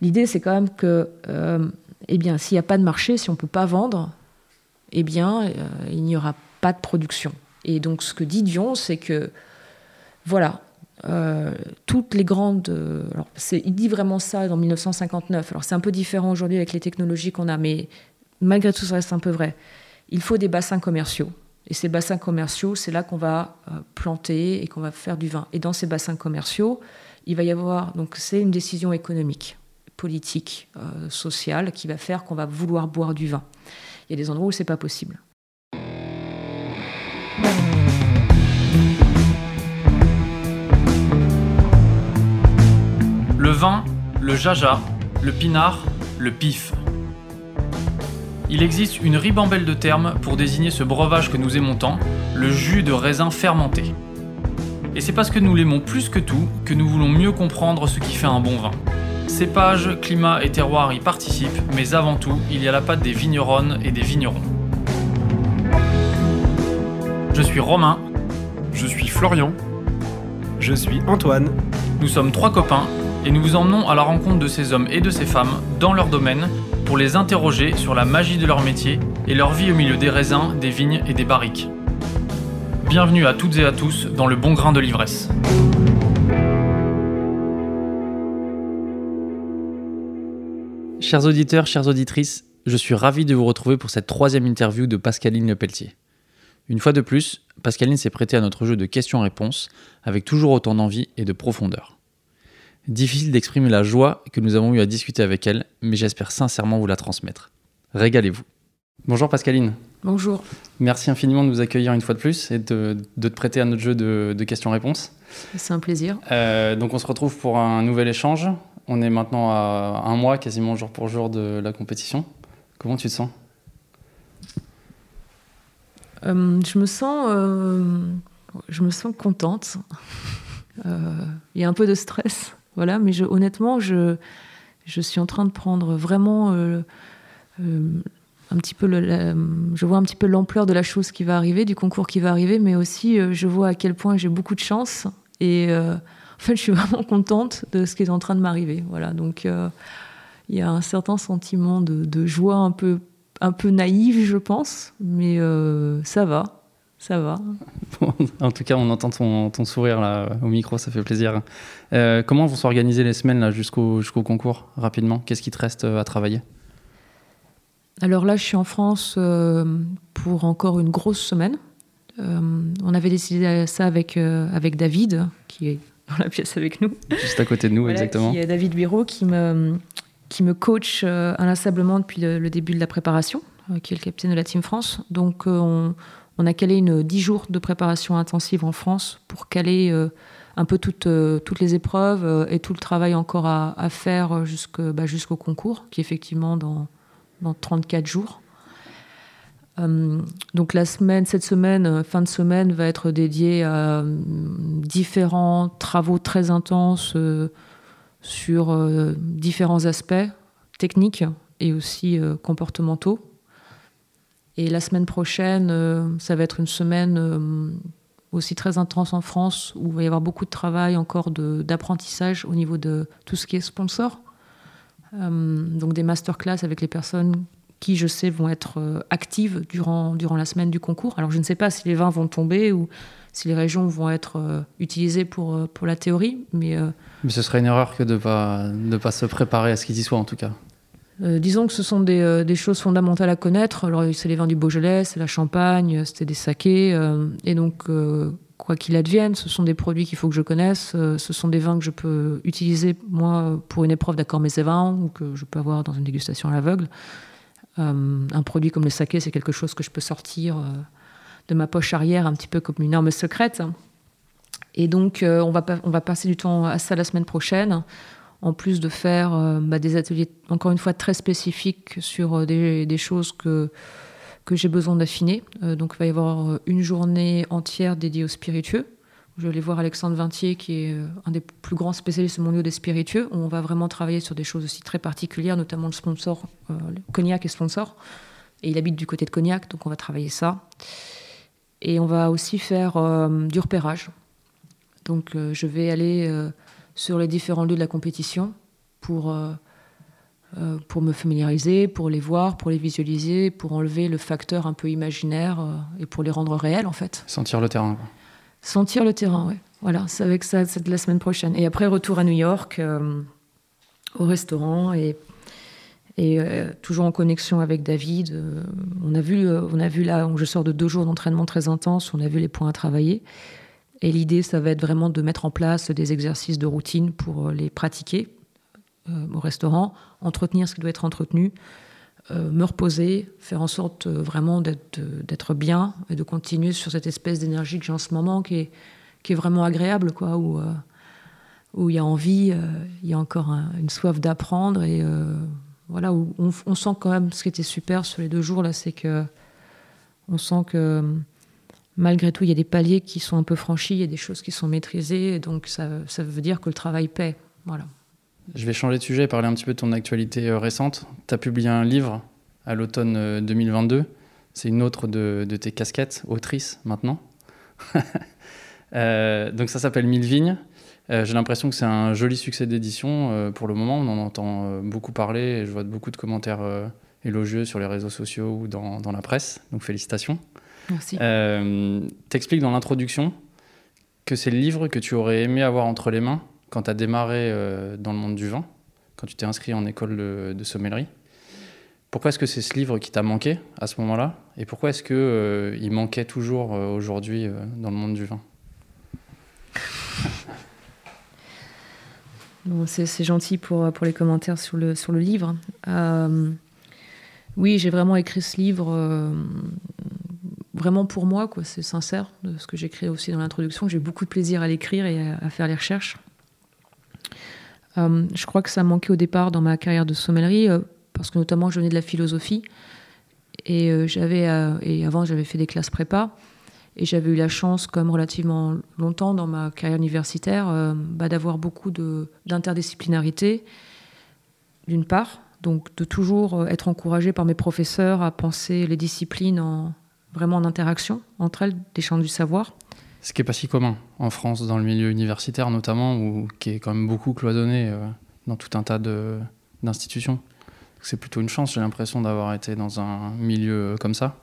L'idée, c'est quand même que, eh bien, s'il n'y a pas de marché, si on ne peut pas vendre, eh bien, il n'y aura pas de production. Et donc, ce que dit Dion, c'est que, voilà, toutes les grandes. alors il dit vraiment ça en 1959. Alors, c'est un peu différent aujourd'hui avec les technologies qu'on a, mais malgré tout, ça reste un peu vrai. Il faut des bassins commerciaux. Et ces bassins commerciaux, c'est là qu'on va euh, planter et qu'on va faire du vin. Et dans ces bassins commerciaux, il va y avoir, donc c'est une décision économique, politique, euh, sociale, qui va faire qu'on va vouloir boire du vin. Il y a des endroits où c'est pas possible. Le vin, le jaja, le pinard, le pif. Il existe une ribambelle de termes pour désigner ce breuvage que nous aimons tant, le jus de raisin fermenté. Et c'est parce que nous l'aimons plus que tout que nous voulons mieux comprendre ce qui fait un bon vin. Cépage, climat et terroir y participent, mais avant tout, il y a la patte des vigneronnes et des vignerons. Je suis Romain. Je suis Florian. Je suis Antoine. Nous sommes trois copains et nous vous emmenons à la rencontre de ces hommes et de ces femmes dans leur domaine pour les interroger sur la magie de leur métier et leur vie au milieu des raisins, des vignes et des barriques. Bienvenue à toutes et à tous dans le bon grain de l'ivresse. Chers auditeurs, chères auditrices, je suis ravi de vous retrouver pour cette troisième interview de Pascaline Lepelletier. Une fois de plus, Pascaline s'est prêtée à notre jeu de questions-réponses avec toujours autant d'envie et de profondeur. Difficile d'exprimer la joie que nous avons eu à discuter avec elle, mais j'espère sincèrement vous la transmettre. Régalez-vous. Bonjour Pascaline. Bonjour. Merci infiniment de nous accueillir une fois de plus et de, te prêter à notre jeu de, questions-réponses. C'est un plaisir. Euh, donc on se retrouve pour un nouvel échange. On est maintenant à un mois quasiment jour pour jour de la compétition. Comment tu te sens? Euh, Je me sens, euh, je me sens contente. Il y a un peu de stress voilà, mais honnêtement, je, je suis en train de prendre vraiment euh, un petit peu je vois un petit peu l'ampleur de la chose qui va arriver, du concours qui va arriver, mais aussi euh, je vois à quel point j'ai beaucoup de chance et fait je suis vraiment contente de ce qui est en train de m'arriver. Voilà, donc il y a un certain sentiment de, joie un peu un peu naïve, je pense, mais ça va. Ça va. en tout cas, on entend ton, sourire là, au micro, ça fait plaisir. Euh, comment vont s'organiser les semaines jusqu'au, jusqu'au concours, rapidement? Qu'est-ce qui te reste euh, à travailler? Alors là, je suis en France euh, pour encore une grosse semaine. on avait décidé ça avec, avec David, qui est dans la pièce avec nous. Juste à côté de nous, exactement. Qui est David Bureau, qui me, qui me coach inlassablement depuis le, le, début de la préparation, qui est le capitaine de la Team France. Donc, on on a calé une 10 jours de préparation intensive en France pour caler euh, un peu toutes, euh, toutes les épreuves euh, et tout le travail encore à, faire bah, jusqu'au concours, qui est effectivement dans, dans 34 jours. donc la semaine, cette semaine, fin de semaine, va être dédiée à différents travaux très intenses sur différents aspects techniques et aussi comportementaux. Et la semaine prochaine, euh, ça va être une semaine euh, aussi très intense en France, où il va y avoir beaucoup de travail encore d'apprentissage au niveau de tout ce qui est sponsor. Euh, donc des masterclass avec les personnes qui, je sais, vont être actives durant, durant la semaine du concours. Alors je ne sais pas si les vins vont tomber ou si les régions vont être utilisées pour, pour la théorie, mais... mais ce serait une erreur que de ne pas, de pas se préparer à ce qu'ils y soient en tout cas. Euh, disons que ce sont euh, des, choses fondamentales à connaître. Alors, c'est les vins du Beaujolais, c'est la Champagne, c'était des sakés. Euh, et donc, quoi qu'il advienne, ce sont des produits qu'il faut que je connaisse. ce sont des vins que je peux utiliser, moi, pour une épreuve d'accord vins ou que je peux avoir dans une dégustation à l'aveugle. un produit comme le saké, c'est quelque chose que je peux sortir de ma poche arrière, un petit peu comme une arme secrète. Et donc, on, va, on va passer du temps à ça la semaine prochaine en plus de faire euh, bah, des ateliers, encore une fois, très spécifiques sur euh, des, choses que, que j'ai besoin d'affiner. Euh, donc il va y avoir une journée entière dédiée aux spiritueux. Je vais aller voir Alexandre Vintier, qui est un des plus grands spécialistes mondiaux des spiritueux, on va vraiment travailler sur des choses aussi très particulières, notamment le sponsor, cognac et sponsor. Et il habite du côté de Cognac, donc on va travailler ça. Et on va aussi faire du repérage. Donc je vais aller sur les différents lieux de la compétition pour euh, pour me familiariser, pour les voir, pour les visualiser, pour enlever le facteur un peu imaginaire euh, et pour les rendre réels en fait. Sentir le terrain. Sentir le terrain, oui. Voilà, c'est avec ça, c'est la semaine prochaine. Et après, retour à New York, euh, au restaurant et, et toujours en connexion avec David. on, a vu, on a vu là, je sors de deux jours d'entraînement très intense, on a vu les points à travailler. Et l'idée, ça va être vraiment de mettre en place des exercices de routine pour les pratiquer au restaurant, entretenir ce qui doit être entretenu, euh, me reposer, faire en sorte euh, vraiment d'être bien et de continuer sur cette espèce d'énergie que j'ai en ce moment qui est, qui est vraiment agréable, quoi, où, où il y a envie, il y a encore une soif d'apprendre et voilà, où on, sent quand même ce qui était super sur les deux jours là, c'est que on sent que malgré tout, il y a des paliers qui sont un peu franchis, il y a des choses qui sont maîtrisées, et donc ça, ça veut dire que le travail paie. Voilà. Je vais changer de sujet et parler un petit peu de ton actualité euh, récente. Tu as publié un livre à l'automne 2022. Euh, C'est une autre de, tes casquettes, autrice maintenant. Euh, donc ça s'appelle Mille vignes. J'ai l'impression que c'est un joli succès d'édition. pour le moment, on en entend beaucoup parler et je vois beaucoup de commentaires élogieux sur les réseaux sociaux ou dans, dans la presse. Donc félicitations. Merci. T'expliques dans l'introduction que c'est le livre que tu aurais aimé avoir entre les mains quand tu as démarré euh, dans le monde du vin, quand tu t'es inscrit en école de, sommellerie, pourquoi est-ce que c'est ce livre qui t'a manqué à ce moment-là Et pourquoi est-ce qu'il euh, manquait toujours euh, aujourd'hui dans le monde du vin? C'est gentil pour, les commentaires sur le, livre. oui, j'ai vraiment écrit ce livre vraiment pour moi, c'est sincère ce que j'écris aussi dans l'introduction. J'ai beaucoup de plaisir à l'écrire et à, faire les recherches. Euh, je crois que ça manquait au départ dans ma carrière de sommellerie, euh, parce que notamment je venais de la philosophie. Et, euh, j'avais, et avant, j'avais fait des classes prépa. Et j'avais eu la chance, comme relativement longtemps dans ma carrière universitaire, bah, d'avoir beaucoup d'interdisciplinarité, d'une part. Donc de toujours être encouragé par mes professeurs à penser les disciplines en, vraiment en interaction entre elles, des champs du savoir. Ce qui n'est pas si commun en France, dans le milieu universitaire notamment, ou qui est quand même beaucoup cloisonné euh, dans tout un tas d'institutions. C'est plutôt une chance, j'ai l'impression d'avoir été dans un milieu comme ça.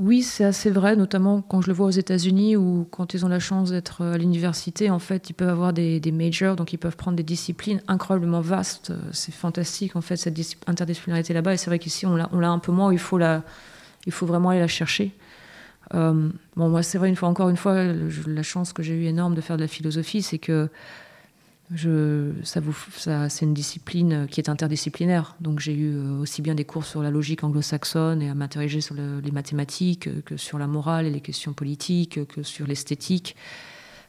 Oui, c'est assez vrai, notamment quand je le vois aux États-Unis ou quand ils ont la chance d'être à l'université. En fait, ils peuvent avoir des, majors, donc ils peuvent prendre des disciplines incroyablement vastes. C'est fantastique, en fait, cette interdisciplinarité là-bas. Et c'est vrai qu'ici, on l'a un peu moins, il faut, la, il faut vraiment aller la chercher. Euh, bon, moi, c'est vrai, une fois, encore une fois, la chance que j'ai eu énorme de faire de la philosophie, c'est que ça ça, c'est une discipline qui est interdisciplinaire. Donc, j'ai eu euh, aussi bien des cours sur la logique anglo-saxonne et à m'interroger sur les mathématiques, que sur la morale et les questions politiques, que sur l'esthétique,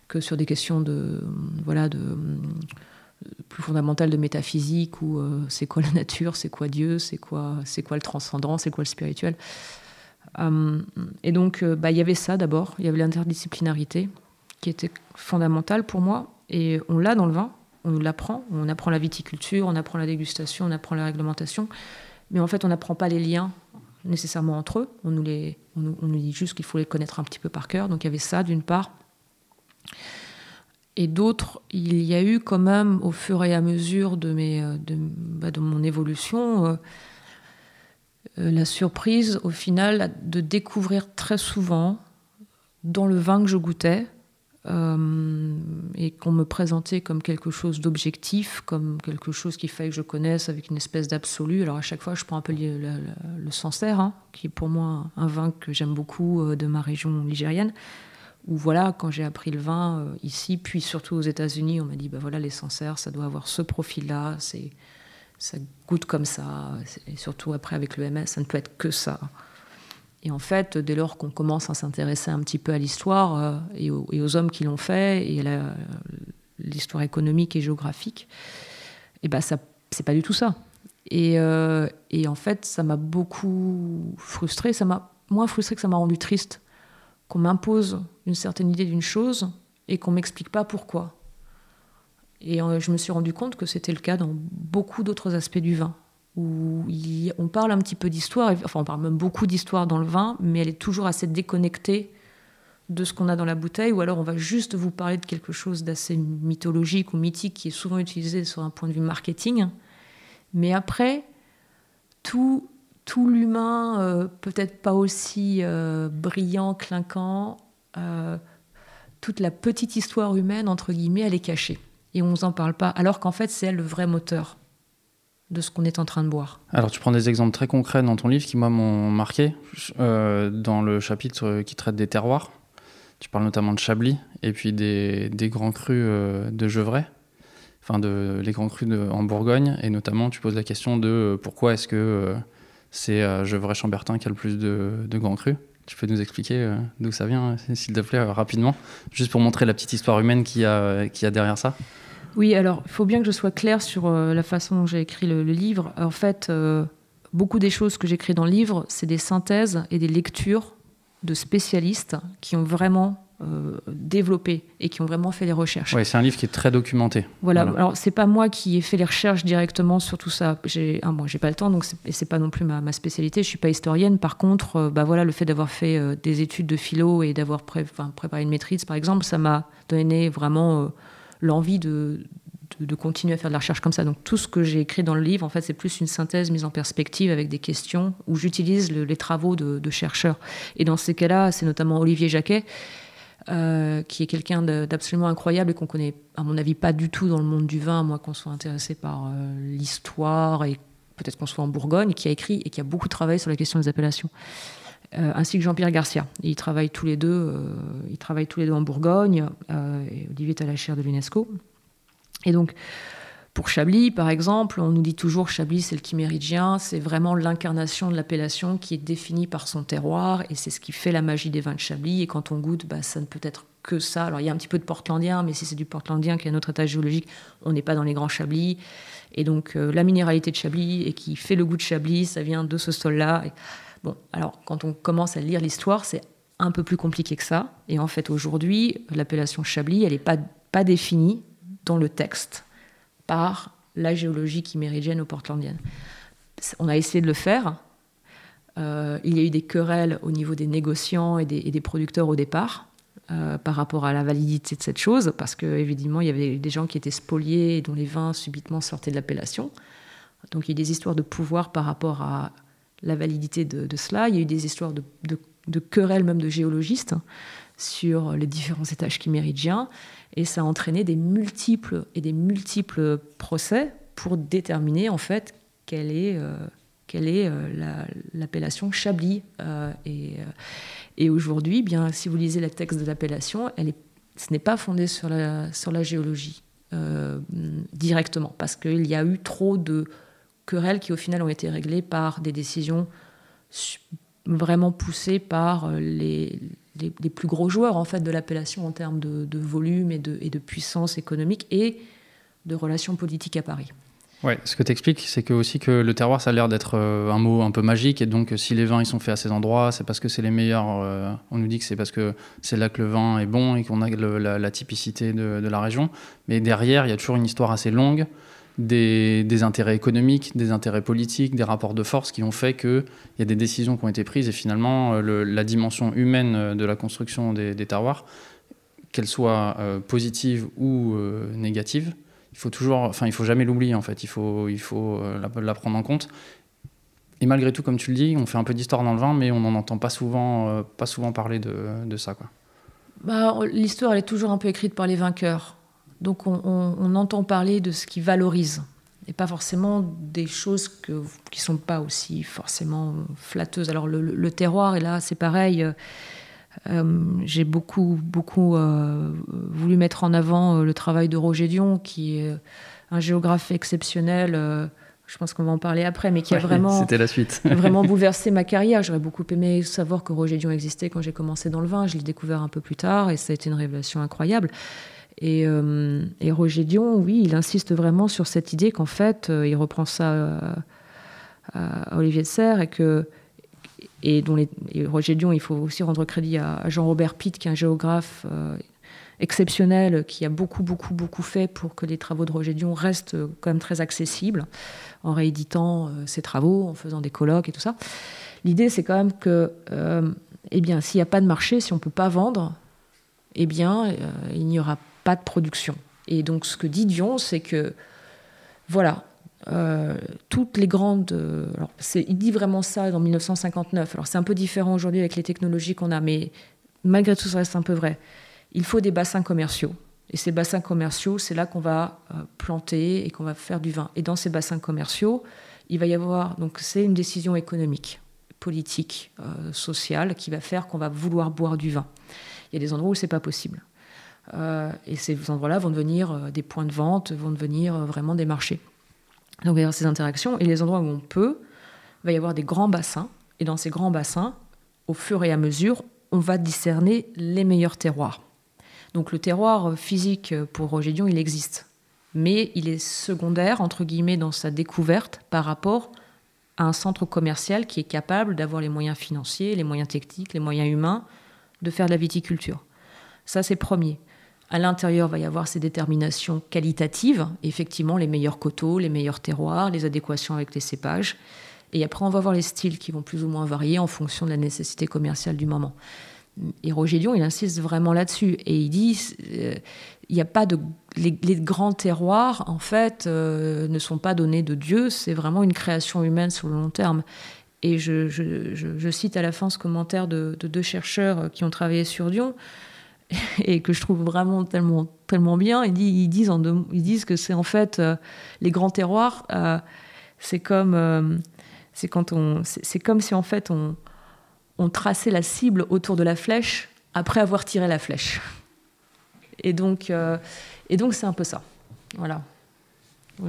que sur des questions de, voilà, de plus fondamentales de métaphysique ou euh, c'est quoi la nature, c'est quoi Dieu, c'est quoi, c'est quoi le transcendant, c'est quoi le spirituel. Euh, et donc, euh, bah, il y avait ça d'abord, il y avait l'interdisciplinarité qui était fondamentale pour moi. Et on l'a dans le vin, on nous l'apprend. On apprend la viticulture, on apprend la dégustation, on apprend la réglementation. Mais en fait, on n'apprend pas les liens nécessairement entre eux. On nous, dit juste qu'il faut les connaître un petit peu par cœur. Donc il y avait ça d'une part. Et d'autres, il y a eu quand même, au fur et à mesure de, euh, bah, mon évolution, la surprise au final de découvrir très souvent dans le vin que je goûtais euh, et qu'on me présentait comme quelque chose d'objectif, comme quelque chose qu'il fallait que je connaisse avec une espèce d'absolu. Alors à chaque fois, je prends un peu le, Sancerre, hein, qui est pour moi un vin que j'aime beaucoup euh, de ma région nigérienne. Où voilà, quand j'ai appris le vin ici, puis surtout aux États-Unis, on m'a dit bah voilà les Sancerres, ça doit avoir ce profil-là, ça goûte comme ça, et surtout après avec le MS, ça ne peut être que ça. Et en fait, dès lors qu'on commence à s'intéresser un petit peu à l'histoire euh, et, aux hommes qui l'ont fait, et à l'histoire économique et géographique, et eh ben ça, c'est pas du tout ça. Et, euh, et en fait, ça m'a beaucoup frustré, ça m'a moins frustré que ça m'a rendu triste qu'on m'impose une certaine idée d'une chose et qu'on m'explique pas pourquoi. Et euh, je me suis rendu compte que c'était le cas dans beaucoup d'autres aspects du vin, où on parle un petit peu d'histoire, enfin on parle même beaucoup d'histoire dans le vin, mais elle est toujours assez déconnectée de ce qu'on a dans la bouteille, ou alors on va juste vous parler de quelque chose d'assez mythologique ou mythique qui est souvent utilisé sur un point de vue marketing, Mais après, tout, tout l'humain, euh, peut-être pas aussi euh, brillant, clinquant, toute la petite histoire humaine, entre guillemets, elle est cachée. Et on ne en parle pas, alors qu'en fait, c'est elle le vrai moteur de ce qu'on est en train de boire. Alors tu prends des exemples très concrets dans ton livre qui, moi, m'ont marqué. dans le chapitre qui traite des terroirs, tu parles notamment de Chablis et puis des, grands crus de Gevrey enfin de les grands crus en Bourgogne, et notamment tu poses la question de pourquoi est-ce que c'est euh, Gevrey-Chambertin qui a le plus de, grands crus. Tu peux nous expliquer euh, d'où ça vient, s'il te plaît, euh, rapidement, juste pour montrer la petite histoire humaine qu'il y a derrière ça Oui, alors il faut bien que je sois claire sur la façon dont j'ai écrit le, livre. En fait, beaucoup des choses que j'écris dans le livre, c'est des synthèses et des lectures de spécialistes qui ont vraiment euh, développés et qui ont vraiment fait les recherches. Oui, c'est un livre qui est très documenté. Voilà. Alors c'est pas moi qui ai fait les recherches directement sur tout ça. J'ai, ah, moi, j'ai pas le temps, donc c'est, pas non plus ma, spécialité. Je suis pas historienne. Par contre, euh, bah voilà, le fait d'avoir fait euh, des études de philo et d'avoir préparé une maîtrise, par exemple, ça m'a donné vraiment l'envie de, de, continuer à faire de la recherche comme ça. Donc tout ce que j'ai écrit dans le livre, en fait, c'est plus une synthèse mise en perspective avec des questions où j'utilise les travaux de, chercheurs. Et dans ces cas-là, c'est notamment Olivier Jacquet euh, qui est quelqu'un d'absolument incroyable et qu'on connaît, à mon avis, pas du tout dans le monde du vin, moi qu'on soit intéressé par euh, l'histoire et peut-être qu'on soit en Bourgogne, qui a écrit et qui a beaucoup travaillé sur la question des appellations. Euh, ainsi que Jean-Pierre Garcia. Ils travaillent tous les deux, ils travaillent tous les deux en Bourgogne. et Olivier est à la chaire de l'UNESCO. Et donc, pour Chablis, par exemple, on nous dit toujours Chablis, c'est le chiméridien, c'est vraiment l'incarnation de l'appellation qui est définie par son terroir, et c'est ce qui fait la magie des vins de Chablis. Et quand on goûte, bah, ça ne peut être que ça. Alors il y a un petit peu de portlandien, mais si c'est du portlandien qui a un autre état géologique, on n'est pas dans les grands Chablis. Et donc euh, la minéralité de Chablis et qui fait le goût de Chablis, ça vient de ce sol-là. Alors quand on commence à lire l'histoire, c'est un peu plus compliqué que ça. Et en fait, aujourd'hui, l'appellation Chablis, elle n'est pas, définie dans le texte par la géologie chiméridienne ou portlandienne. On a essayé de le faire. Euh, il y a eu des querelles au niveau des négociants et des, producteurs au départ euh, par rapport à la validité de cette chose, parce qu'évidemment, il y avait des gens qui étaient spoliés et dont les vins subitement sortaient de l'appellation. Donc il y a des histoires de pouvoir par rapport à la validité de, cela. Il y a eu des histoires de, querelles même de géologistes hein, sur les différents étages chiméridiens. Et ça a entraîné des multiples et des multiples procès pour déterminer en fait quelle est, euh, quelle est euh, l'appellation Chablis. Euh, et, et aujourd'hui, bien, si vous lisez le texte de l'appellation, elle est, ce n'est pas fondé sur la, sur la géologie directement, parce qu'il y a eu trop de querelles qui au final ont été réglées par des décisions vraiment poussées par les, les, plus gros joueurs en fait de l'appellation en termes de, volume et de, puissance économique et de relations politiques à Paris. Ouais, ce que tu expliques, c'est que aussi que le terroir, ça a l'air d'être euh, un mot un peu magique, et donc si les vins ils sont faits à ces endroits, c'est parce que c'est les meilleurs. Euh, on nous dit que c'est parce que c'est là que le vin est bon et qu'on a la, typicité de, la région. Mais derrière, il y a toujours une histoire assez longue des, intérêts économiques, des intérêts politiques, des rapports de force qui ont fait qu'il y a des décisions qui ont été prises et finalement euh, la dimension humaine euh, de la construction des, terroirs, qu'elle soit euh, positive ou négative, il faut toujours, enfin il faut jamais l'oublier en fait, il faut, il faut la, prendre en compte. Et malgré tout, comme tu le dis, on fait un peu d'histoire dans le vin, mais on n'en entend pas souvent, pas souvent parler de, de ça. Bah, L'histoire, elle est toujours un peu écrite par les vainqueurs. Donc on, entend parler de ce qui valorise et pas forcément des choses qui ne sont pas aussi forcément flatteuses. Alors le, terroir, et là c'est pareil, euh, euh, j'ai beaucoup, beaucoup euh, voulu mettre en avant le travail de Roger Dion, qui est un géographe exceptionnel. je pense qu'on va en parler après, mais qui a vraiment, c'était la suite. vraiment bouleversé ma carrière. J'aurais beaucoup aimé savoir que Roger Dion existait quand j'ai commencé dans le vin. Je l'ai découvert un peu plus tard et ça a été une révélation incroyable. Euh, et, Roger Dion, oui, il insiste vraiment sur cette idée qu'en fait, euh, il reprend ça euh, à, Olivier de Serres et que et dont les, Roger Dion, il faut aussi rendre crédit à, Jean-Robert Pitt, qui est un géographe exceptionnel, qui a beaucoup, beaucoup, beaucoup fait pour que les travaux de Roger Dion restent quand même très accessibles, en rééditant ses travaux, en faisant des colloques et tout ça. L'idée, c'est quand même que, eh bien, s'il n'y a pas de marché, si on ne peut pas vendre, eh bien, il n'y aura pas de production. Et donc ce que dit Dion, c'est que, voilà, toutes les grandes. alors il dit vraiment ça dans 1959. Alors c'est un peu différent aujourd'hui avec les technologies qu'on a, mais malgré tout, ça reste un peu vrai. Il faut des bassins commerciaux. Et ces bassins commerciaux, c'est là qu'on va planter et qu'on va faire du vin. Et dans ces bassins commerciaux, il va y avoir. Donc c'est une décision économique politique, euh, sociale, qui va faire qu'on va vouloir boire du vin. Il y a des endroits où c'est pas possible. Euh, et ces endroits-là vont devenir euh, des points de vente, vont devenir vraiment des marchés. Donc il va y avoir ces interactions. Et les endroits où on peut, il va y avoir des grands bassins. Et dans ces grands bassins, au fur et à mesure, on va discerner les meilleurs terroirs. Donc le terroir physique pour Roger Dion, il existe. Mais il est secondaire, entre guillemets, dans sa découverte par rapport un centre commercial qui est capable d'avoir les moyens financiers, les moyens techniques, les moyens humains de faire de la viticulture. Ça, c'est premier. À l'intérieur, va y avoir ces déterminations qualitatives, effectivement, les meilleurs coteaux, les meilleurs terroirs, les adéquations avec les cépages. Et après, on va voir les styles qui vont plus ou moins varier en fonction de la nécessité commerciale du moment. Et Roger Dion, il insiste vraiment là-dessus. Et il dit, euh, il n'y a pas de les, grands terroirs en fait euh, ne sont pas donnés de Dieu, c'est vraiment une création humaine sur le long terme. Et je, cite à la fin ce commentaire de, deux chercheurs qui ont travaillé sur Dion et que je trouve vraiment tellement tellement bien. Ils, disent, disent que c'est en fait euh, les grands terroirs, euh, c'est comme c'est quand on c'est comme si en fait on on traçait la cible autour de la flèche après avoir tiré la flèche. Et donc, euh, et donc c'est un peu ça. Voilà.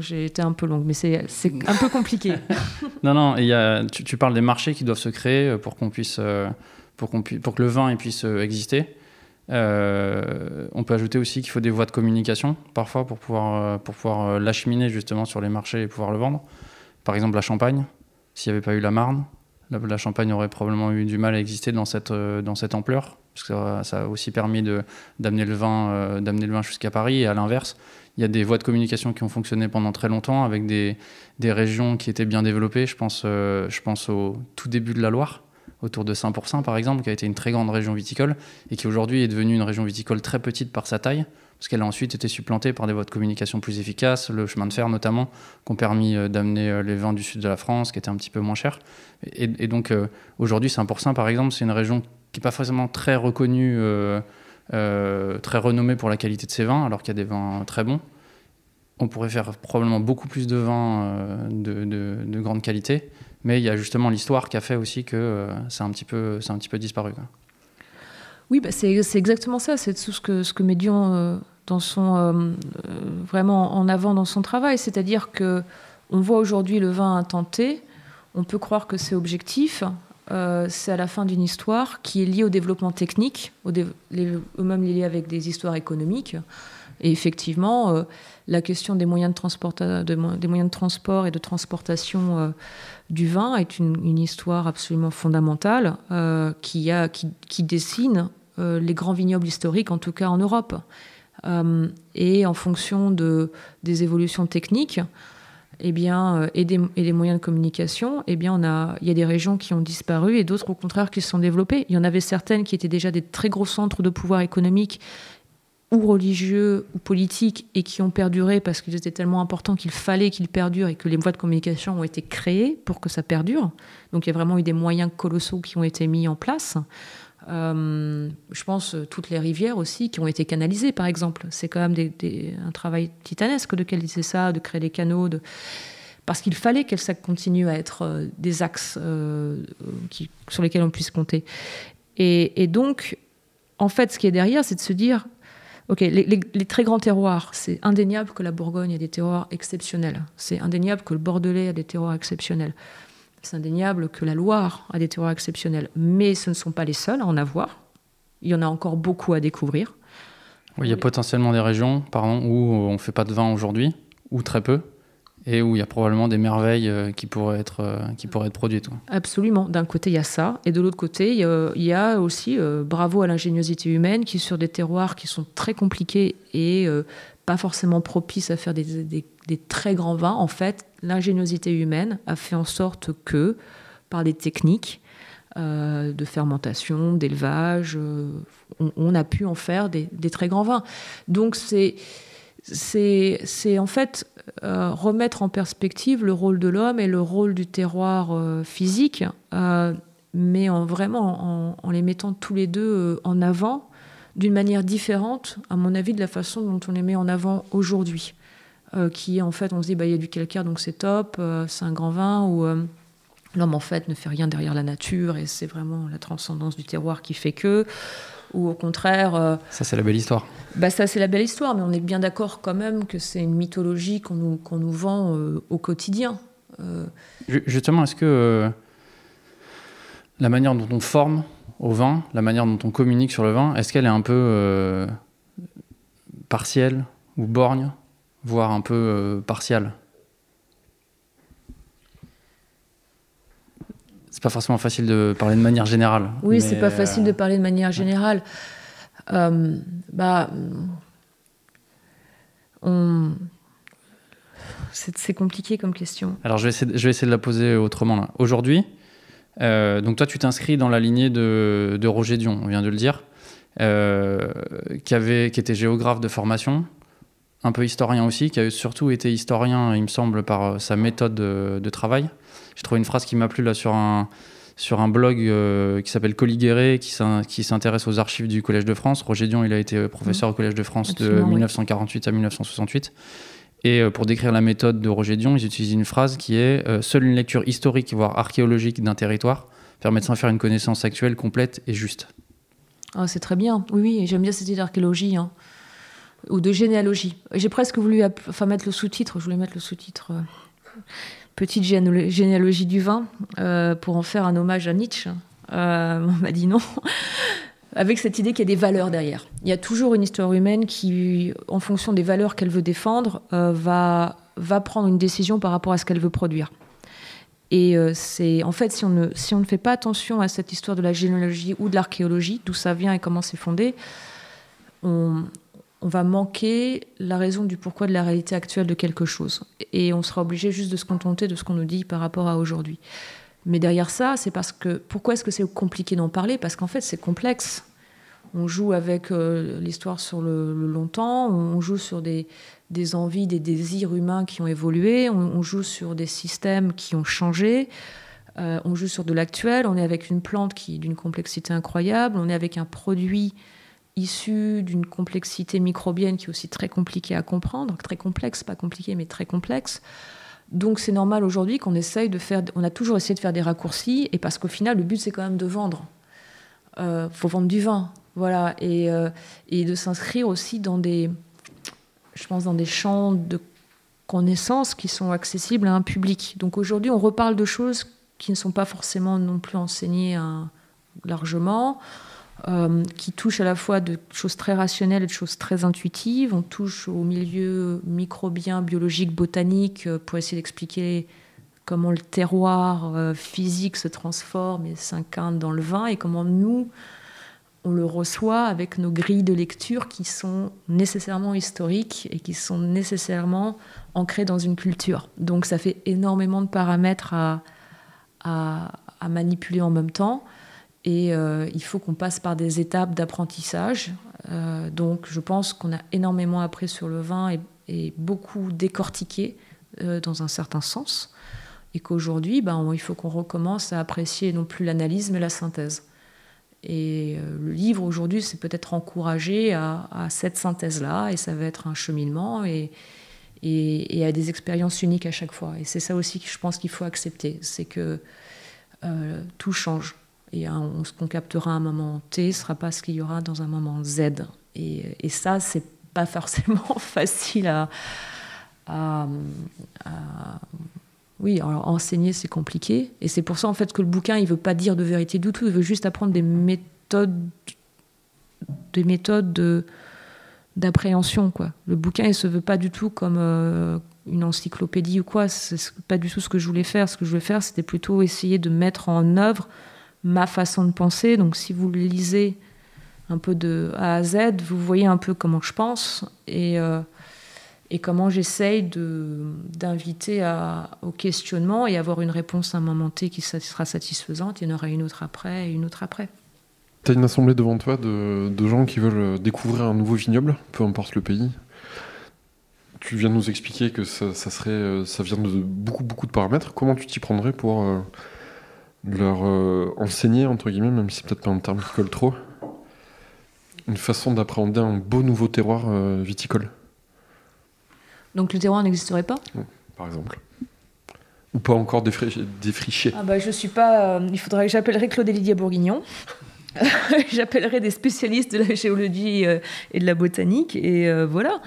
J'ai été un peu longue, mais c'est un peu compliqué. non, non, y a, tu, parles des marchés qui doivent se créer euh, pour qu'on puisse, euh, pour, qu'on pour que le vin puisse exister. On peut ajouter aussi qu'il faut des voies de communication parfois pour pouvoir, pour pouvoir l'acheminer justement sur les marchés et pouvoir le vendre. Par exemple, la Champagne, s'il n'y avait pas eu la Marne, la, Champagne aurait probablement eu du mal à exister dans cette, dans cette ampleur parce que ça, a aussi permis d'amener le vin, euh, le vin jusqu'à Paris. Et à l'inverse, il y a des voies de communication qui ont fonctionné pendant très longtemps avec des, des régions qui étaient bien développées. Je pense, euh, je pense au tout début de la Loire, autour de Saint-Pourçain par exemple, qui a été une très grande région viticole et qui aujourd'hui est devenue une région viticole très petite par sa taille, parce qu'elle a ensuite été supplantée par des voies de communication plus efficaces, le chemin de fer notamment, qui ont permis euh, d'amener les vins du sud de la France, qui étaient un petit peu moins chers. Et, donc aujourd'hui, Saint-Pourçain par exemple, c'est une région qui n'est pas forcément très reconnu, euh, euh, très renommé pour la qualité de ses vins, alors qu'il y a des vins très bons. On pourrait faire probablement beaucoup plus de vins euh, de, grande qualité, mais il y a justement l'histoire qui a fait aussi que c'est un, petit peu, un petit peu disparu. Oui, bah c'est exactement ça. C'est tout ce que, ce que Médion dans son, vraiment en avant dans son travail. C'est-à-dire que on voit aujourd'hui le vin intenté, on peut croire que c'est objectif, euh, c'est à la fin d'une histoire qui est liée au développement technique, au même liée avec des histoires économiques. Et effectivement, euh, la question des moyens de, des moyens de transport et de transportation euh, du vin est une, histoire absolument fondamentale qui, a, qui, dessine les grands vignobles historiques, en tout cas en Europe. et en fonction de, des évolutions techniques, eh euh, et, des, moyens de communication, eh il y a des régions qui ont disparu et d'autres, au contraire, qui se sont développées. Il y en avait certaines qui étaient déjà des très gros centres de pouvoir économique ou religieux ou politiques et qui ont perduré parce qu'ils étaient tellement importants qu'il fallait qu'ils perdurent et que les voies de communication ont été créées pour que ça perdure. Donc il y a vraiment eu des moyens colossaux qui ont été mis en place. Euh, je pense euh, toutes les rivières aussi qui ont été canalisées, par exemple. C'est quand même un travail titanesque de canaliser ça, de créer des canaux, parce qu'il fallait que ça continue à être euh, des axes sur lesquels on puisse compter. Et, donc, en fait, ce qui est derrière, c'est de se dire, ok, les, les très grands terroirs, c'est indéniable que la Bourgogne a des terroirs exceptionnels. C'est indéniable que le Bordelais a des terroirs exceptionnels. C'est indéniable que la Loire a des terroirs exceptionnels, mais ce ne sont pas les seuls à en avoir. Il y en a encore beaucoup à découvrir. il y a potentiellement des régions pardon, où on ne fait pas de vin aujourd'hui, ou très peu, et où il y a probablement des merveilles euh, qui pourraient être, euh, qui pourraient être produites. Absolument. D'un côté, il y a ça, et de l'autre côté, il y a, aussi euh, bravo à l'ingéniosité humaine qui, sur des terroirs qui sont très compliqués et pas forcément propices à faire des, des très grands vins, en fait, l'ingéniosité humaine a fait en sorte que, par des techniques de fermentation, d'élevage, on, a pu en faire des, très grands vins. Donc c'est c'est en fait euh, remettre en perspective le rôle de l'homme et le rôle du terroir euh, physique, euh, mais en vraiment en, les mettant tous les deux en avant d'une manière différente, à mon avis, de la façon dont on les met en avant aujourd'hui. qui en fait, on se dit, bah, il y a du calcaire, donc c'est top, c'est un grand vin, ou l'homme en fait ne fait rien derrière la nature, et c'est vraiment la transcendance du terroir qui fait que ou au contraire. Euh, ça, c'est la belle histoire. Bah, ça, c'est la belle histoire, mais on est bien d'accord quand même que c'est une mythologie qu'on nous, qu'on nous vend euh, au quotidien. Euh, justement, est-ce que la manière dont on forme au vin, la manière dont on communique sur le vin, est-ce qu'elle est un peu partielle ou borgne, voire un peu partiale? Pas forcément facile de parler de manière générale. Oui, c'est pas facile de parler de manière générale. Euh, bah, on... c'est compliqué comme question. Alors, je vais essayer, je vais essayer de la poser autrement. Aujourd'hui, euh, donc toi, tu t'inscris dans la lignée de, de, Roger Dion, on vient de le dire, euh, qui, avait, qui était géographe de formation, un peu historien aussi, qui a surtout été historien, il me semble, par sa méthode de, de travail. J'ai trouvé une phrase qui m'a plu là sur un, sur un blog euh, qui s'appelle Coliguéré, qui s'intéresse aux archives du Collège de France. Roger Dion, il a été professeur mmh. au Collège de France de 1948 à 1968. Et euh, pour décrire la méthode de Roger Dion, ils utilisent une phrase qui est euh, Seule une lecture historique, voire archéologique d'un territoire permet de s'en faire une connaissance actuelle, complète et juste. Ah, c'est très bien. Oui, oui, j'aime bien cette idée d'archéologie hein. Ou de généalogie. J'ai presque voulu enfin, mettre le sous-titre, je voulais mettre le sous-titre petite généalogie du vin euh, pour en faire un hommage à Nietzsche. Euh, on m'a dit non. Avec cette idée qu'il y a des valeurs derrière. Il y a toujours une histoire humaine qui, en fonction des valeurs qu'elle veut défendre, euh, va, va prendre une décision par rapport à ce qu'elle veut produire. Et c'est en fait, si on, ne, si on ne fait pas attention à cette histoire de la généalogie ou de l'archéologie, d'où ça vient et comment c'est fondé, on, on va manquer la raison du pourquoi de la réalité actuelle de quelque chose. Et on sera obligé juste de se contenter de ce qu'on nous dit par rapport à aujourd'hui. Mais derrière ça, c'est parce que. Pourquoi est-ce que c'est compliqué d'en parler? Parce qu'en fait, c'est complexe. On joue avec euh, l'histoire sur le, longtemps, on joue sur des, envies, des désirs humains qui ont évolué, on, joue sur des systèmes qui ont changé, euh, on joue sur de l'actuel, on est avec une plante qui est d'une complexité incroyable, on est avec un produit issu d'une complexité microbienne qui est aussi très compliquée à comprendre, très complexe, pas compliqué, mais très complexe. Donc c'est normal aujourd'hui qu'on essaye de faire, on a toujours essayé de faire des raccourcis, et parce qu'au final, le but c'est quand même de vendre. Il euh, faut vendre du vin, voilà, et, euh, et de s'inscrire aussi dans des, je pense, dans des champs de connaissances qui sont accessibles à un public. Donc aujourd'hui, on reparle de choses qui ne sont pas forcément non plus enseignées hein, largement. Euh, qui touche à la fois de choses très rationnelles et de choses très intuitives. On touche au milieu microbien, biologique, botanique, euh, pour essayer d'expliquer comment le terroir euh, physique se transforme et s'incarne dans le vin et comment nous, on le reçoit avec nos grilles de lecture qui sont nécessairement historiques et qui sont nécessairement ancrées dans une culture. Donc ça fait énormément de paramètres à, à manipuler en même temps. Et euh, il faut qu'on passe par des étapes d'apprentissage. Euh, donc je pense qu'on a énormément appris sur le vin et, beaucoup décortiqué euh, dans un certain sens. Et qu'aujourd'hui, ben, il faut qu'on recommence à apprécier non plus l'analyse, mais la synthèse. Et le livre aujourd'hui, c'est peut-être encouragé à, cette synthèse-là, et ça va être un cheminement et, et, à des expériences uniques à chaque fois. Et c'est ça aussi que je pense qu'il faut accepter, c'est que tout change. Et on, ce qu'on captera à un moment T ne sera pas ce qu'il y aura dans un moment Z. Et, et ça, c'est pas forcément facile à, oui, alors enseigner, c'est compliqué. Et c'est pour ça, en fait, que le bouquin, il veut pas dire de vérité du tout. Il veut juste apprendre des méthodes, des méthodes de, d'appréhension, quoi. Le bouquin, il se veut pas du tout comme euh, une encyclopédie ou quoi. C'est pas du tout ce que je voulais faire. Ce que je voulais faire, c'était plutôt essayer de mettre en œuvre ma façon de penser. Donc si vous le lisez un peu de A à Z, vous voyez un peu comment je pense et, euh, comment j'essaye d'inviter au questionnement et avoir une réponse à un moment T qui sera satisfaisante. Il y en aura une autre après et une autre après. Tu as une assemblée devant toi de, de, gens qui veulent découvrir un nouveau vignoble, peu importe le pays. tu viens de nous expliquer que ça, serait, euh, ça vient de beaucoup, beaucoup de paramètres. Comment tu t'y prendrais pour euh, leur euh, enseigner, entre guillemets, même si c'est peut-être pas un terme qui colle trop, une façon d'appréhender un beau nouveau terroir viticole Donc le terroir n'existerait pas? Par exemple. Ou pas encore défriché ah bah, Je suis pas. il faudrait que j'appellerais Claude Lydia Bourguignon. J'appellerai des spécialistes de la géologie et de la botanique, et voilà.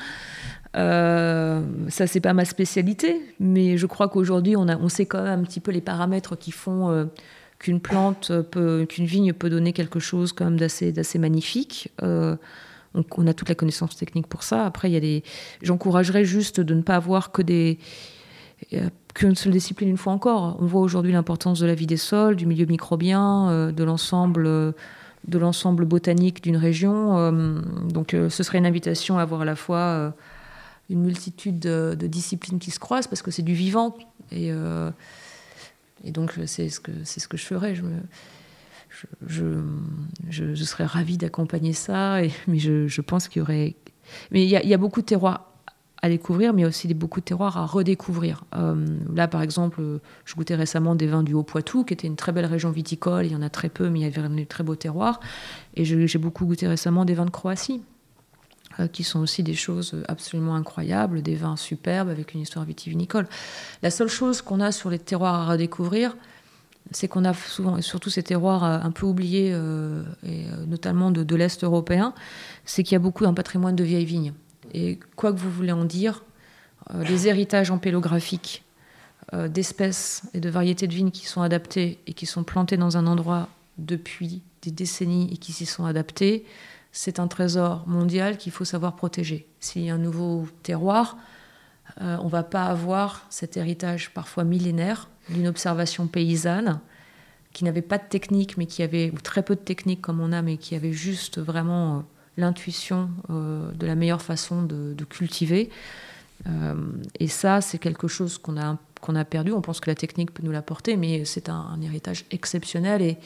Euh, ça, c'est pas ma spécialité, mais je crois qu'aujourd'hui, on, on sait quand même un petit peu les paramètres qui font euh, qu'une plante, qu'une vigne peut donner quelque chose quand même d'assez, d'assez magnifique. Euh, donc, on a toute la connaissance technique pour ça. Après, il y a des. J'encouragerais juste de ne pas avoir que des qu'une seule discipline une fois encore. On voit aujourd'hui l'importance de la vie des sols, du milieu microbien, de l'ensemble de l'ensemble botanique d'une région. donc, ce serait une invitation à voir à la fois une multitude de, disciplines qui se croisent parce que c'est du vivant. Et, euh, et donc, c'est ce, que, ce que je ferais. Je, je, je, serais ravie d'accompagner ça, mais je, pense qu'il y aurait. Mais il y, a, beaucoup de terroirs à découvrir, mais aussi beaucoup de terroirs à redécouvrir. Euh, là, par exemple, je goûtais récemment des vins du Haut-Poitou, qui était une très belle région viticole. Il y en a très peu, mais il y avait un très beau terroir. Et j'ai beaucoup goûté récemment des vins de Croatie. Euh, qui sont aussi des choses absolument incroyables, des vins superbes avec une histoire vitivinicole. La seule chose qu'on a sur les terroirs à redécouvrir, c'est qu'on a souvent, et surtout ces terroirs euh, un peu oubliés, euh, et notamment de, l'Est européen, c'est qu'il y a beaucoup d'un patrimoine de vieilles vignes. Et quoi que vous voulez en dire, les héritages empélographiques d'espèces et de variétés de vignes qui sont adaptées et qui sont plantées dans un endroit depuis des décennies et qui s'y sont adaptés, c'est un trésor mondial qu'il faut savoir protéger. S'il y a un nouveau terroir, euh, on ne va pas avoir cet héritage parfois millénaire d'une observation paysanne qui n'avait pas de technique, mais qui avait, ou très peu de technique comme on a, mais qui avait juste vraiment euh, l'intuition euh, de la meilleure façon de, cultiver. et ça, c'est quelque chose qu'on a, perdu. On pense que la technique peut nous l'apporter, mais c'est un, héritage exceptionnel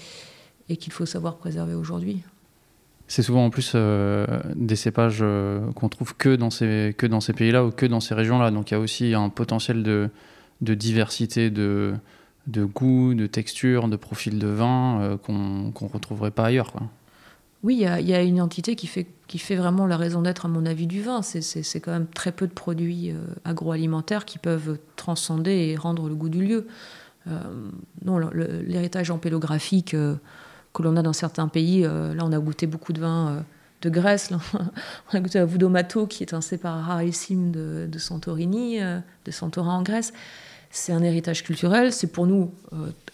et qu'il faut savoir préserver aujourd'hui. C'est souvent en plus euh, des cépages euh, qu'on trouve que dans ces, que dans ces pays-là ou que dans ces régions-là. Donc il y a aussi un potentiel de, de diversité de, de goût, de texture, de profil de vin euh, qu'on ne retrouverait pas ailleurs. Oui, il y, a une entité qui fait, qui fait vraiment la raison d'être, à mon avis, du vin. C'est quand même très peu de produits agroalimentaires qui peuvent transcender et rendre le goût du lieu. non, l'héritage empélographique que l'on a dans certains pays. Euh, là, on a goûté beaucoup de vins euh, de Grèce. on a goûté à Voudomato, qui est un rarissime de, de Santorini, euh, de Santorin en Grèce. C'est un héritage culturel. C'est pour nous,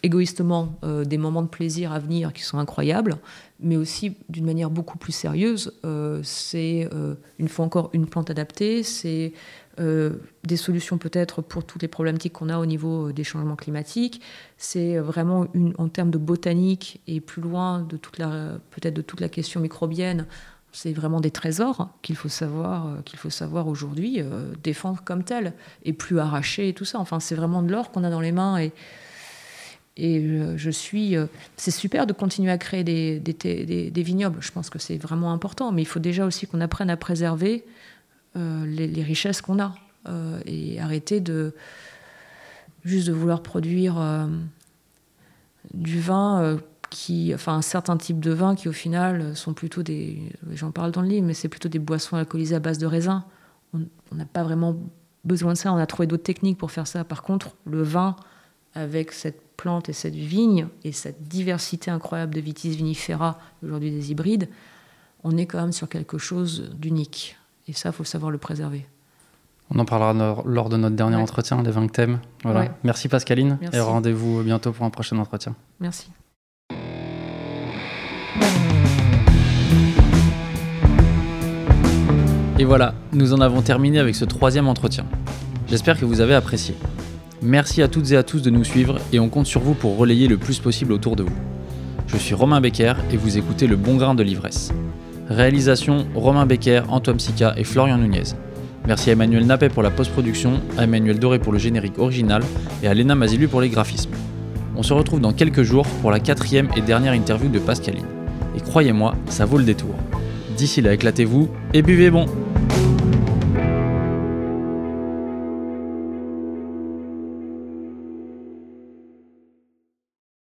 égoïstement, des moments de plaisir à venir qui sont incroyables, mais aussi d'une manière beaucoup plus sérieuse. c'est une fois encore une plante adaptée. C'est euh, des solutions peut-être pour toutes les problématiques qu'on a au niveau euh, des changements climatiques. C'est euh, vraiment en termes de botanique et plus loin peut-être de toute la question microbienne. C'est vraiment des trésors qu'il faut savoir qu'il faut savoir aujourd'hui défendre comme tel et plus arracher et tout ça. Enfin, c'est vraiment de l'or qu'on a dans les mains et et je suis. c'est super de continuer à créer des, vignobles. Je pense que c'est vraiment important, mais il faut déjà aussi qu'on apprenne à préserver euh, les, richesses qu'on a euh, et arrêter de juste de vouloir produire euh, du vin qui, enfin un certain type de vin qui au final sont plutôt des, j'en parle dans le livre, mais c'est plutôt des boissons alcoolisées à base de raisin. On n'a pas vraiment besoin de ça, on a trouvé d'autres techniques pour faire ça. Par contre, le vin avec cette plante et cette vigne et cette diversité incroyable de vitis vinifera, aujourd'hui des hybrides, on est quand même sur quelque chose d'unique. Et ça, il faut savoir le préserver. On en parlera lors de notre dernier entretien, les 20 thèmes. Voilà. Merci Pascaline et rendez-vous bientôt pour un prochain entretien. Merci. Et voilà, nous en avons terminé avec ce troisième entretien. J'espère que vous avez apprécié. Merci à toutes et à tous de nous suivre et on compte sur vous pour relayer le plus possible autour de vous. Je suis Romain Becker et vous écoutez Le Bon Grain de l'Ivresse. Réalisation Romain Becker, Antoine Sica et Florian Nunez. Merci à Emmanuel Nappet pour la post-production, à Emmanuel Doré pour le générique original et à Léna Mazilu pour les graphismes. On se retrouve dans quelques jours pour la quatrième et dernière interview de Pascaline. Et croyez-moi, ça vaut le détour. D'ici là, éclatez-vous et buvez bon